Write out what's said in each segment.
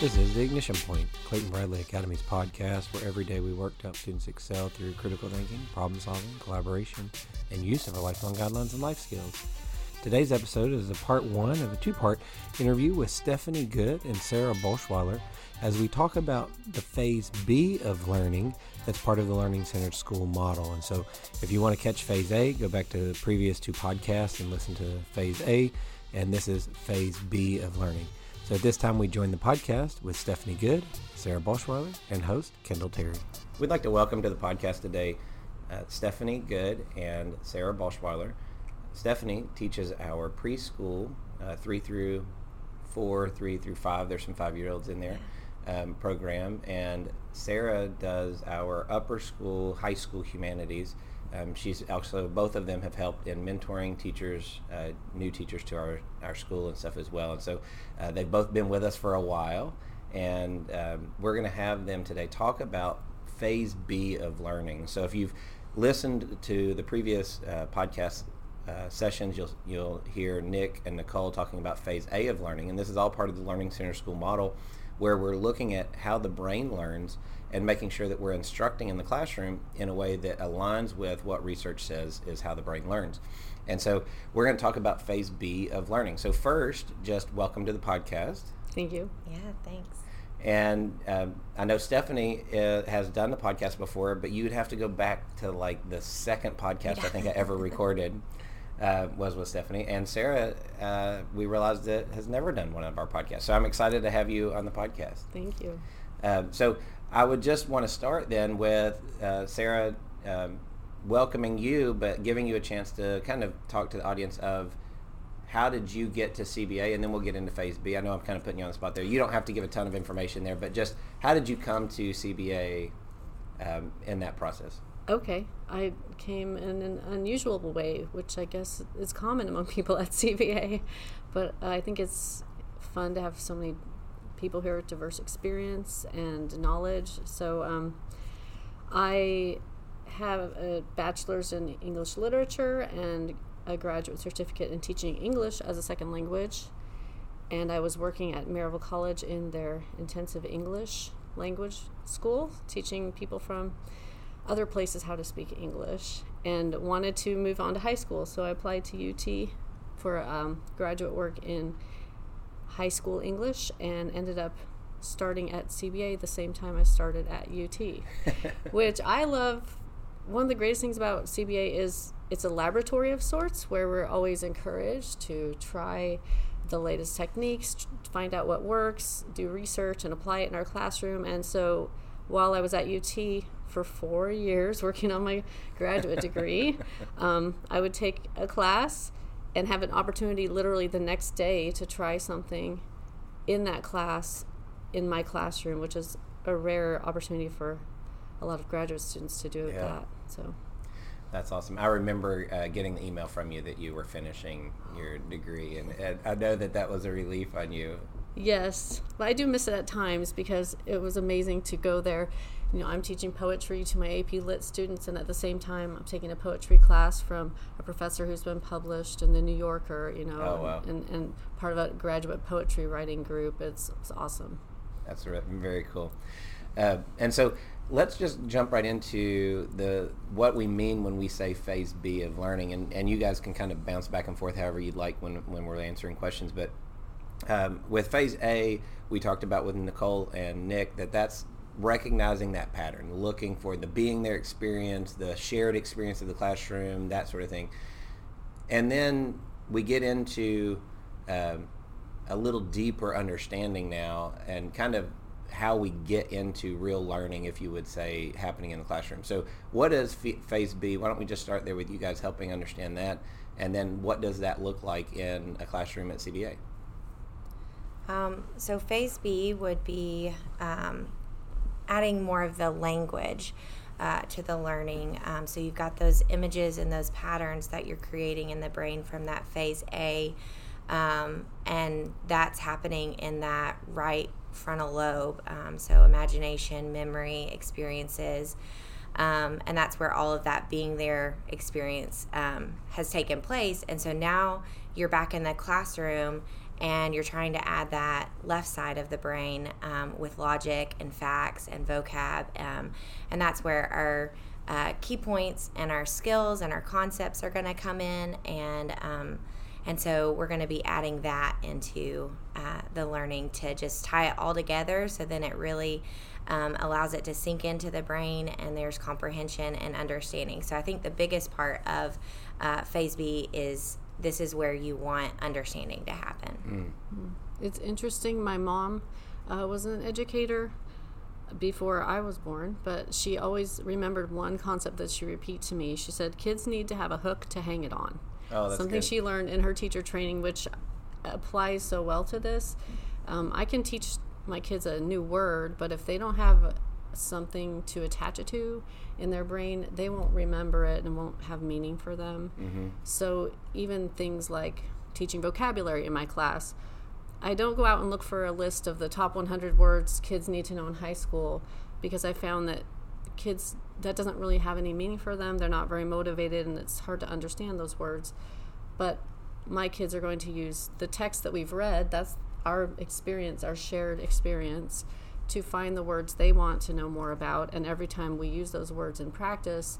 This is The Ignition Point, Clayton Bradley Academy's podcast where every day we work to help students excel through critical thinking, problem solving, collaboration, and use of our lifelong guidelines and life skills. Today's episode is a part one of a two part interview with Stephanie Good and Sarah Bolschweiler as we talk about the phase B of learning that's part of the Learning Centered School model. And so, if you want to catch phase A, go back to the previous two podcasts and listen to phase A. And this is phase B of learning. So at this time, we join the podcast with Stephanie Good, Sarah Bolschweiler, and host Kendall Terry. We'd like to welcome to the podcast today uh, Stephanie Good and Sarah Bolschweiler. Stephanie teaches our preschool uh, three through four, three through five. There's some five-year-olds in there um, program, and Sarah does our upper school, high school humanities. Um, she's also both of them have helped in mentoring teachers, uh, new teachers to our, our school and stuff as well. And so uh, they've both been with us for a while, and um, we're going to have them today talk about phase B of learning. So if you've listened to the previous uh, podcast uh, sessions, you'll you'll hear Nick and Nicole talking about phase A of learning, and this is all part of the Learning Center School model, where we're looking at how the brain learns and making sure that we're instructing in the classroom in a way that aligns with what research says is how the brain learns. And so we're going to talk about phase B of learning. So first, just welcome to the podcast. Thank you. Yeah, thanks. And um, I know Stephanie uh, has done the podcast before, but you'd have to go back to like the second podcast I think I ever recorded uh, was with Stephanie. And Sarah, uh, we realized that has never done one of our podcasts. So I'm excited to have you on the podcast. Thank you. Um, so I would just want to start then with uh, Sarah um, welcoming you, but giving you a chance to kind of talk to the audience of how did you get to CBA, and then we'll get into Phase B. I know I'm kind of putting you on the spot there. You don't have to give a ton of information there, but just how did you come to CBA um, in that process? Okay, I came in an unusual way, which I guess is common among people at CBA, but I think it's fun to have so many people here with diverse experience and knowledge. So um, I have a bachelor's in English literature and a graduate certificate in teaching English as a second language. And I was working at Maryville College in their intensive English language school, teaching people from other places how to speak English, and wanted to move on to high school. So I applied to UT for um, graduate work in high school English and ended up starting at CBA the same time I started at UT, which I love. One of the greatest things about CBA is it's a laboratory of sorts where we're always encouraged to try the latest techniques, find out what works, do research, and apply it in our classroom. And so while I was at UT for four years working on my graduate degree, um, I would take a class and have an opportunity literally the next day to try something in that class in my classroom, which is a rare opportunity for a lot of graduate students to do yeah. that. So that's awesome. I remember uh, getting the email from you that you were finishing your degree, and, and I know that that was a relief on you. Yes, but I do miss it at times because it was amazing to go there you know, I'm teaching poetry to my AP Lit students, and at the same time, I'm taking a poetry class from a professor who's been published in the New Yorker, you know, oh, wow. and, and part of a graduate poetry writing group. It's, it's awesome. That's right. very cool. Uh, and so let's just jump right into the what we mean when we say phase B of learning, and, and you guys can kind of bounce back and forth however you'd like when, when we're answering questions. But um, with phase A, we talked about with Nicole and Nick that that's recognizing that pattern, looking for the being there experience, the shared experience of the classroom, that sort of thing. And then we get into um, a little deeper understanding now and kind of how we get into real learning, if you would say, happening in the classroom. So, what is phase B? Why don't we just start there with you guys helping understand that? And then, what does that look like in a classroom at CBA? Um, so, phase B would be um, adding more of the language uh, to the learning. Um, so you've got those images and those patterns that you're creating in the brain from that phase A. Um, and that's happening in that right frontal lobe. Um, so imagination, memory, experiences. Um, and that's where all of that being there experience um, has taken place. And so now you're back in the classroom and you're trying to add that left side of the brain um, with logic and facts and vocab. Um, and that's where our uh, key points and our skills and our concepts are going to come in. And um, and so we're going to be adding that into uh, the learning to just tie it all together so then it really um, allows it to sink into the brain and there's comprehension and understanding. So I think the biggest part of uh, Phase B is this is where you want understanding to happen. Mm. It's interesting. My mom uh, was an educator before I was born, but she always remembered one concept that she repeat to me. She said, "Kids need to have a hook to hang it on." Oh, that's Something good. she learned in her teacher training, which applies so well to this. Um, I can teach my kids a new word, but if they don't have something to attach it to in their brain, they won't remember it and won't have meaning for them. Mm-hmm. So even things like teaching vocabulary in my class, I don't go out and look for a list of the top 100 words kids need to know in high school because I found that kids that doesn't really have any meaning for them. They're not very motivated and it's hard to understand those words. But my kids are going to use the text that we've read, that's our experience, our shared experience, to find the words they want to know more about. And every time we use those words in practice,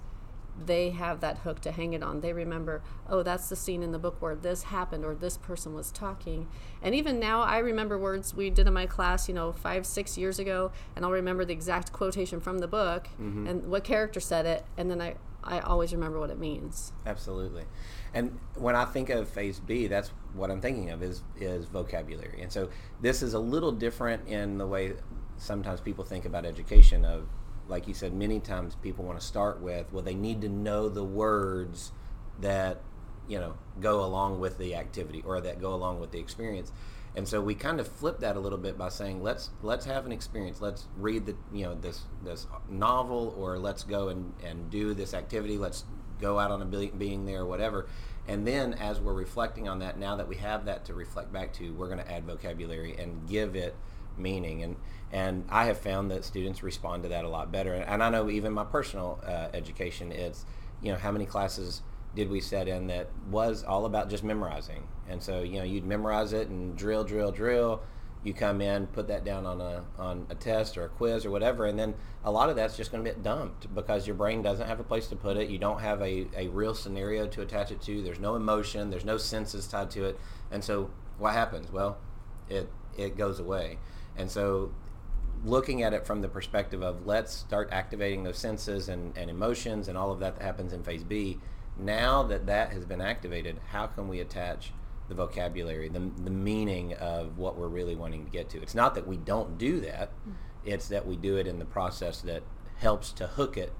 they have that hook to hang it on. They remember, oh, that's the scene in the book where this happened or this person was talking. And even now, I remember words we did in my class, you know, five, six years ago, and I'll remember the exact quotation from the book Mm-hmm. and what character said it, and then I, I always remember what it means. Absolutely. And when I think of phase B, that's what I'm thinking of is is vocabulary. And so this is a little different in the way sometimes people think about education of like you said many times people want to start with well they need to know the words that you know go along with the activity or that go along with the experience. And so we kind of flip that a little bit by saying let's let's have an experience. Let's read the you know this this novel or let's go and and do this activity. Let's go out on a be- being there or whatever. And then as we're reflecting on that now that we have that to reflect back to we're going to add vocabulary and give it meaning and and I have found that students respond to that a lot better and I know even my personal uh, education it's you know how many classes did we set in that was all about just memorizing? And so you know you'd memorize it and drill drill drill. You come in put that down on a on a test or a quiz or whatever and then a lot of that's just going to get dumped because your brain doesn't have a place to put it. You don't have a, a real scenario to attach it to. There's no emotion. There's no senses tied to it. And so what happens? Well it it goes away and so looking at it from the perspective of let's start activating those senses and, and emotions and all of that that happens in phase b. Now that that has been activated how can we attach the vocabulary the, the meaning of what we're really wanting to get to? It's not that we don't do that. It's that we do it in the process that helps to hook it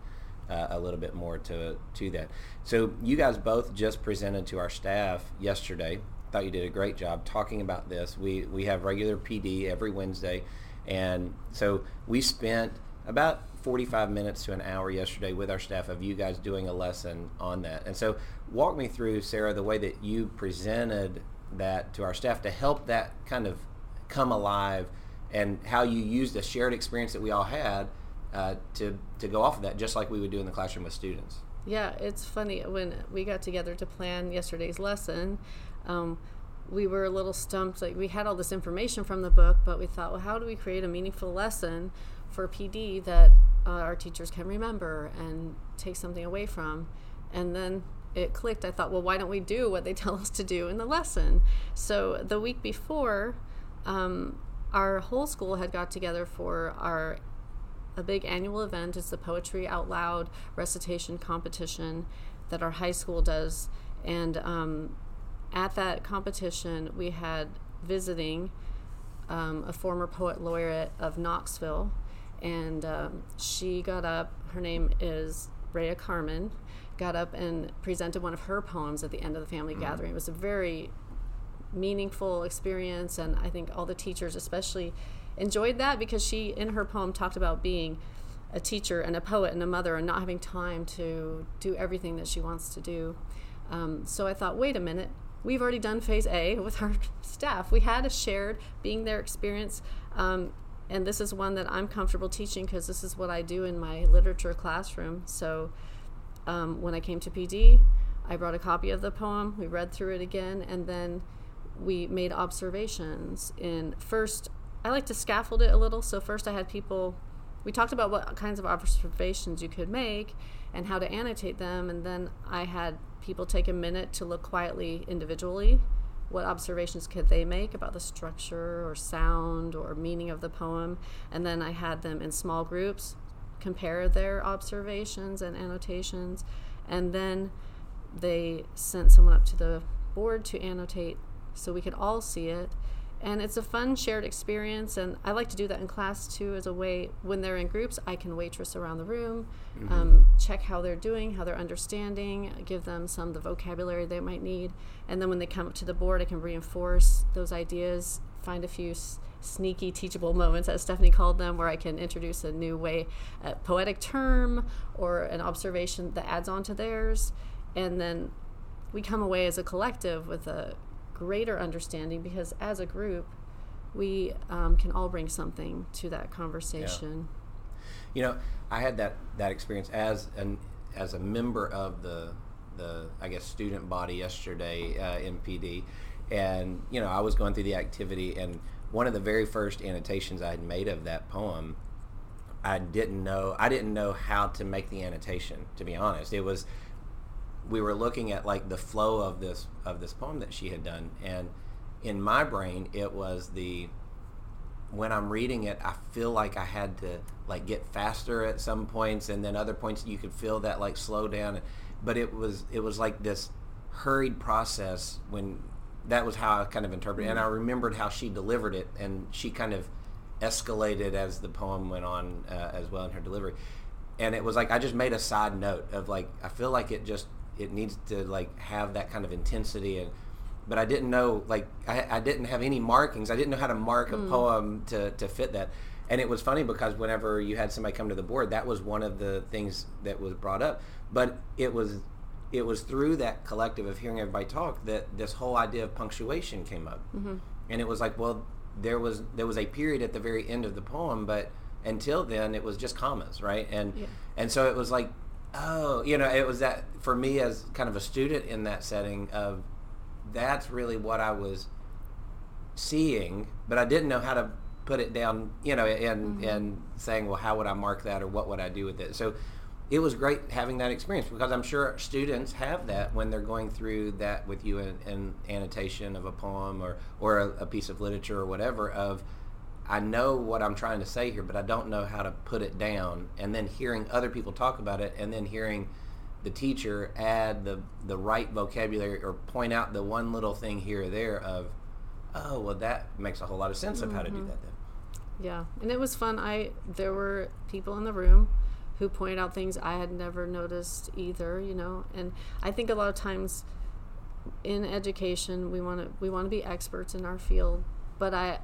uh, a little bit more to to that. So you guys both just presented to our staff yesterday thought you did a great job talking about this we we have regular pd every wednesday and so we spent about 45 minutes to an hour yesterday with our staff of you guys doing a lesson on that. And so walk me through, Sarah, the way that you presented that to our staff to help that kind of come alive and how you used a shared experience that we all had uh, to, to go off of that, just like we would do in the classroom with students. Yeah, it's funny when we got together to plan yesterday's lesson. Um, we were a little stumped. Like we had all this information from the book, but we thought, well, how do we create a meaningful lesson for PD that uh, our teachers can remember and take something away from? And then it clicked. I thought, well, why don't we do what they tell us to do in the lesson? So the week before, um, our whole school had got together for our a big annual event. It's the Poetry Out Loud recitation competition that our high school does. And um, at that competition, we had visiting um, a former poet laureate of Knoxville. And um, she got up, her name is Rhea Carmon, got up and presented one of her poems at the end of the family gathering. It was a very meaningful experience, and I think all the teachers, especially, enjoyed that because she, in her poem, talked about being a teacher and a poet and a mother and not having time to do everything that she wants to do. Um, so I thought, wait a minute, we've already done phase A with our staff. We had a shared being there experience. Um, and this is one that I'm comfortable teaching because this is what I do in my literature classroom. So um, when I came to PD, I brought a copy of the poem. We read through it again, and then we made observations. In first, I like to scaffold it a little. So first, I had people. We talked about what kinds of observations you could make and how to annotate them, and then I had people take a minute to look quietly individually. What observations could they make about the structure or sound or meaning of the poem? And then I had them in small groups compare their observations and annotations, and then they sent someone up to the board to annotate so we could all see it. And it's a fun shared experience, and I like to do that in class too as a way when they're in groups, I can waitress around the room, mm-hmm. um, check how they're doing, how they're understanding, give them some of the vocabulary they might need. And then when they come up to the board, I can reinforce those ideas, find a few s- sneaky teachable moments, as Stephanie called them, where I can introduce a new way, a poetic term or an observation that adds on to theirs. And then we come away as a collective with a greater understanding because as a group, we um, can all bring something to that conversation. Yeah. You know, I had that, that experience as an as a member of the the I guess student body yesterday uh, in PD, and you know I was going through the activity, and one of the very first annotations I had made of that poem, I didn't know I didn't know how to make the annotation. To be honest, it was we were looking at like the flow of this of this poem that she had done and in my brain it was the when I'm reading it I feel like I had to like get faster at some points and then other points you could feel that like slow down but it was it was like this hurried process when that was how I kind of interpreted it. and I mm-hmm. remembered how she delivered it and she kind of escalated as the poem went on uh, as well in her delivery and it was like I just made a side note of like I feel like it just it needs to like have that kind of intensity and but I didn't know like I, I didn't have any markings. I didn't know how to mark a mm. poem to, to fit that. And it was funny because whenever you had somebody come to the board, that was one of the things that was brought up. But it was it was through that collective of hearing everybody talk that this whole idea of punctuation came up. Mm-hmm. And it was like, well, there was there was a period at the very end of the poem, but until then it was just commas, right? And yeah. and so it was like oh, you know, it was that for me as kind of a student in that setting of that's really what I was seeing, but I didn't know how to put it down, you know, and mm-hmm. and saying, well, how would I mark that or what would I do with it? So it was great having that experience because I'm sure students have that when they're going through that with you in, in annotation of a poem or or a, a piece of literature or whatever of I know what I'm trying to say here, but I don't know how to put it down. And then hearing other people talk about it, and then hearing the teacher add the the right vocabulary or point out the one little thing here or there of, oh, well, that makes a whole lot of sense of how to do mm-hmm. that. Then. Yeah, and it was fun. I there were people in the room who pointed out things I had never noticed either. You know, and I think a lot of times in education we want to we want to be experts in our field, but I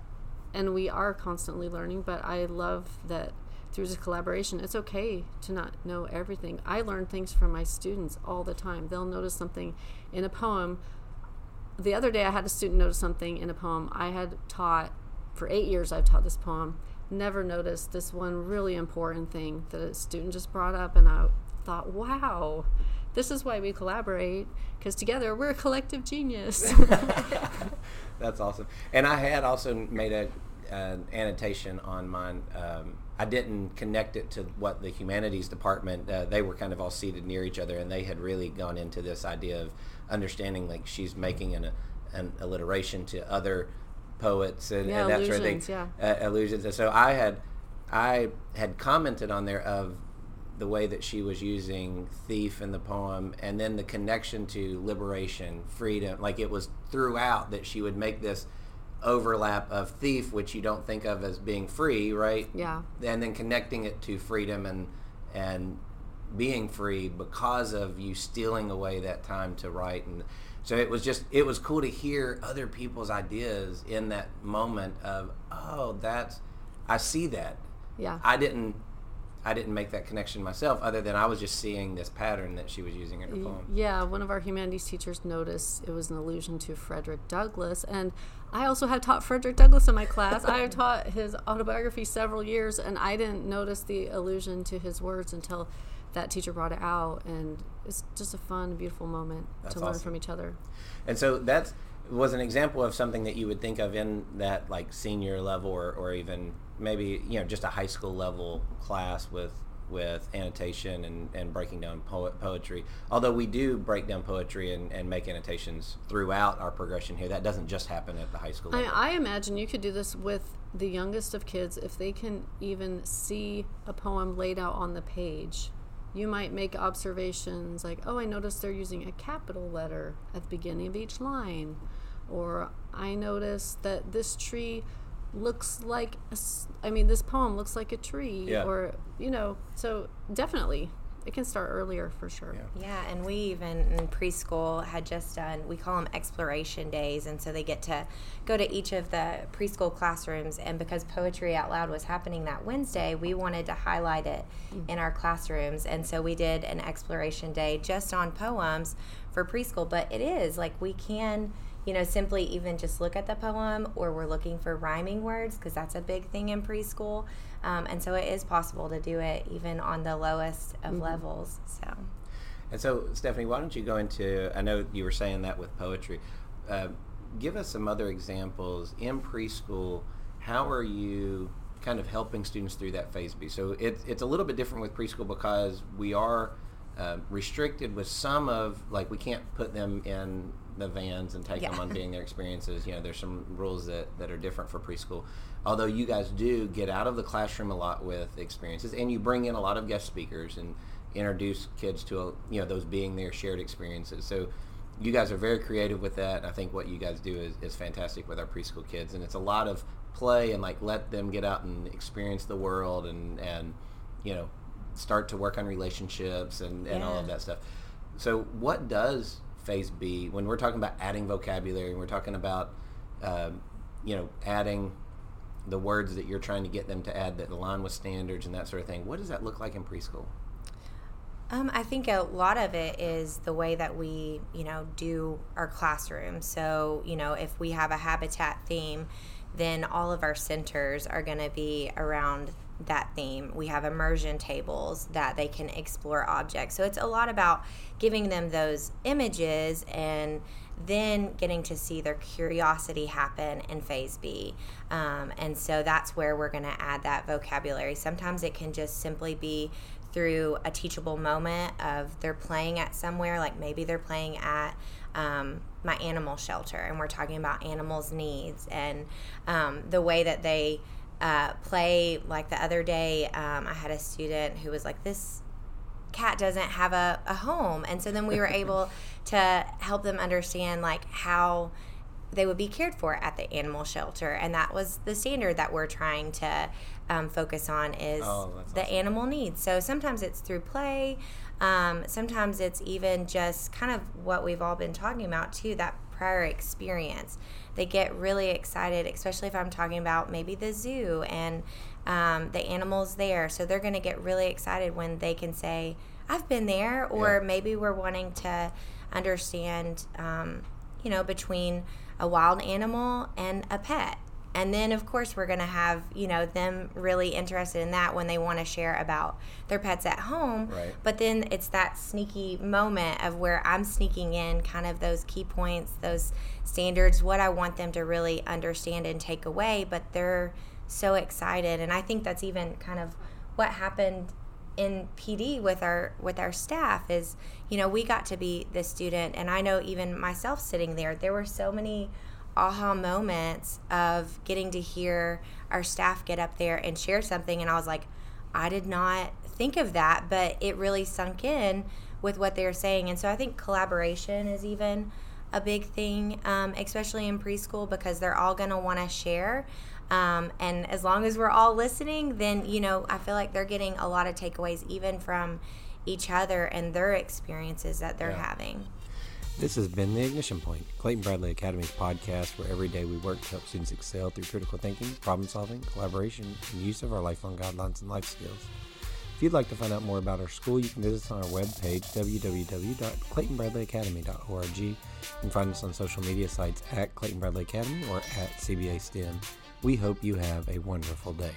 and we are constantly learning but i love that through this collaboration it's okay to not know everything. I learn things from my students all the time. They'll notice something in a poem. The other day i had a student notice something in a poem. I had taught for eight years i've taught this poem. Never noticed this one really important thing that a student just brought up and i thought wow this is why we collaborate because together we're a collective genius that's awesome and i had also made a an annotation on mine. Um, I didn't connect it to what the humanities department. Uh, they were kind of all seated near each other, and they had really gone into this idea of understanding like she's making an, an alliteration to other poets and, yeah, and that sort of thing. Yeah. Uh, allusions. And so I had I had commented on there of the way that she was using thief in the poem and then the connection to liberation freedom like it was throughout that she would make this overlap of thief, which you don't think of as being free, right? Yeah. And then connecting it to freedom and and being free because of you stealing away that time to write and so it was just it was cool to hear other people's ideas in that moment of oh that's I see that yeah I didn't I didn't make that connection myself, other than I was just seeing this pattern that she was using in her poem. Yeah, one of our humanities teachers noticed it was an allusion to Frederick Douglass, and I also have taught Frederick Douglass in my class. I have taught his autobiography several years, and I didn't notice the allusion to his words until that teacher brought it out, and it's just a fun, beautiful moment That's to learn awesome. from each other. And so that was an example of something that you would think of in that like senior level or, or even maybe you know just a high school level class with with annotation and, and breaking down poet, poetry although we do break down poetry and, and make annotations throughout our progression here that doesn't just happen at the high school level. I, I imagine you could do this with the youngest of kids if they can even see a poem laid out on the page. You might make observations like, oh, I noticed they're using a capital letter at the beginning of each line. Or I noticed that this tree looks like, a I mean, this poem looks like a tree. Yeah. Or, you know, so definitely it can start earlier for sure. Yeah. Yeah, and we even in preschool had just done, we call them exploration days. And so they get to go to each of the preschool classrooms. And because Poetry Out Loud was happening that Wednesday, we wanted to highlight it mm. in our classrooms. And so we did an exploration day just on poems for preschool. But it is like we can. You know, simply even just look at the poem, or we're looking for rhyming words because that's a big thing in preschool. Um, and so it is possible to do it even on the lowest of levels. So. And so, Stephanie, why don't you go into? I know you were saying that with poetry. Uh, give us some other examples in preschool. How are you kind of helping students through that phase B? So it's it's a little bit different with preschool because we are uh, restricted with some of like we can't put them in the vans and take Yeah. them on being there experiences. You know, there's some rules that that are different for preschool. Although you guys do get out of the classroom a lot with experiences, and you bring in a lot of guest speakers and introduce kids to a, you know those being there shared experiences. So you guys are very creative with that. I think what you guys do is, is fantastic with our preschool kids, and it's a lot of play and like let them get out and experience the world and and you know start to work on relationships and, and all of that stuff. So what does phase B when we're talking about adding vocabulary we're talking about um, you know adding the words that you're trying to get them to add that align with standards and that sort of thing. What does that look like in preschool? Um, I think a lot of it is the way that we, you know, do our classroom. So, you know, if we have a habitat theme, then all of our centers are going to be around that theme. We have immersion tables that they can explore objects. So it's a lot about giving them those images and then getting to see their curiosity happen in phase B. Um, and so that's where we're going to add that vocabulary. Sometimes it can just simply be through a teachable moment of they're playing at somewhere, like maybe they're playing at um, my animal shelter, and we're talking about animals' needs and um, the way that they uh, play. Like the other day, um, I had a student who was like, "This cat doesn't have a, a home," and so then we were able to help them understand like how they would be cared for at the animal shelter and that was the standard that we're trying to um, focus on is Oh, the awesome. animal needs so sometimes it's through play um, sometimes it's even just kind of what we've all been talking about too that prior experience they get really excited especially if i'm talking about maybe the zoo and um, the animals there so they're going to get really excited when they can say i've been there or Yeah. maybe we're wanting to understand um, you know between a wild animal and a pet and then of course we're going to have you know them really interested in that when they want to share about their pets at home. Right. but then it's that sneaky moment of where i'm sneaking in kind of those key points those standards what i want them to really understand and take away but they're so excited. And i think that's even kind of what happened in PD with our with our staff is you know we got to be the student. And I know even myself sitting there there were so many aha moments of getting to hear our staff get up there and share something and I was like I did not think of that but it really sunk in with what they're saying and so I think collaboration is even a big thing um, especially in preschool because they're all going to want to share um, and as long as we're all listening, then, you know, I feel like they're getting a lot of takeaways even from each other and their experiences that they're Yeah. having. This has been The Ignition Point, Clayton Bradley Academy's podcast where every day we work to help students excel through critical thinking, problem solving, collaboration, and use of our lifelong guidelines and life skills. If you'd like to find out more about our school, you can visit us on our webpage, www.claytonbradleyacademy.org. Can find us on social media sites at Clayton Bradley Academy or at CBA STEM. We hope you have a wonderful day.